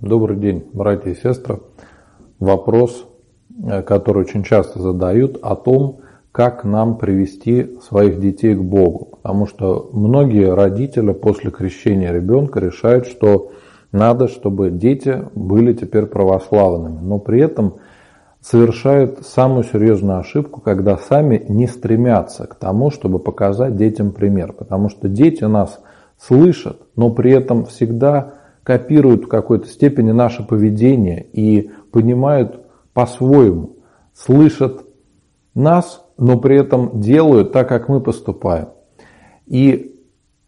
Добрый день, братья и сестры. Вопрос, э, который очень часто задают, о том, как нам привести своих детей к Богу. Потому что многие родители после крещения ребенка решают, что надо, чтобы дети были теперь православными. Но при этом совершают самую серьезную ошибку, когда сами не стремятся к тому, чтобы показать детям пример. Потому что дети нас слышат, но при этом всегда копируют в какой-то степени наше поведение и понимают по-своему, слышат нас, но при этом делают так, как мы поступаем. И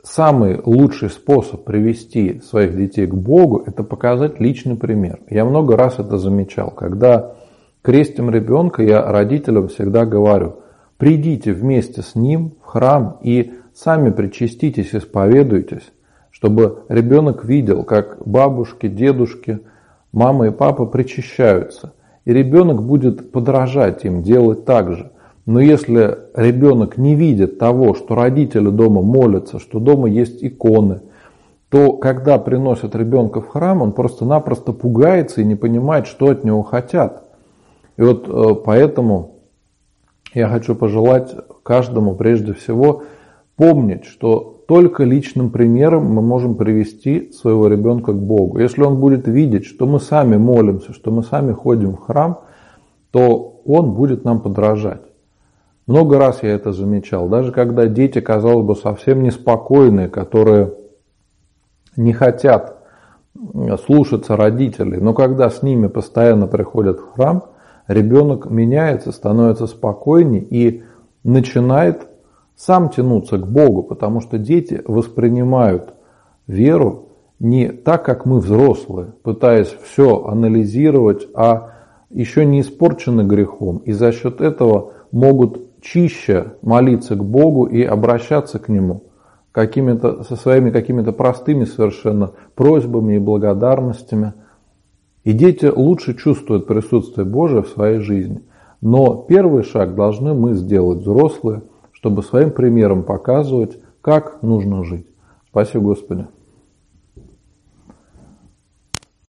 самый лучший способ привести своих детей к Богу – это показать личный пример. Я много раз это замечал. Когда крестим ребенка, я родителям всегда говорю, придите вместе с ним в храм и сами причаститесь, исповедуйтесь, чтобы ребенок видел, как бабушки, дедушки, мама и папа причащаются. И ребенок будет подражать им, делать так же. Но если ребенок не видит того, что родители дома молятся, что дома есть иконы, то когда приносят ребенка в храм, он просто-напросто пугается и не понимает, что от него хотят. И вот э, поэтому я хочу пожелать каждому прежде всего помнить, что только личным примером мы можем привести своего ребенка к Богу. Если он будет видеть, что мы сами молимся, что мы сами ходим в храм, то он будет нам подражать. Много раз я это замечал. Даже когда дети, казалось бы, совсем неспокойные, которые не хотят слушаться родителей, но когда с ними постоянно приходят в храм, ребенок меняется, становится спокойнее и начинает сам тянуться к Богу, потому что дети воспринимают веру не так, как мы взрослые, пытаясь все анализировать, а еще не испорчены грехом, и за счет этого могут чище молиться к Богу и обращаться к Нему какими-то, со своими какими-то простыми совершенно просьбами и благодарностями. И дети лучше чувствуют присутствие Божие в своей жизни. Но первый шаг должны мы сделать взрослые – чтобы своим примером показывать, как нужно жить. Спасибо, Господи.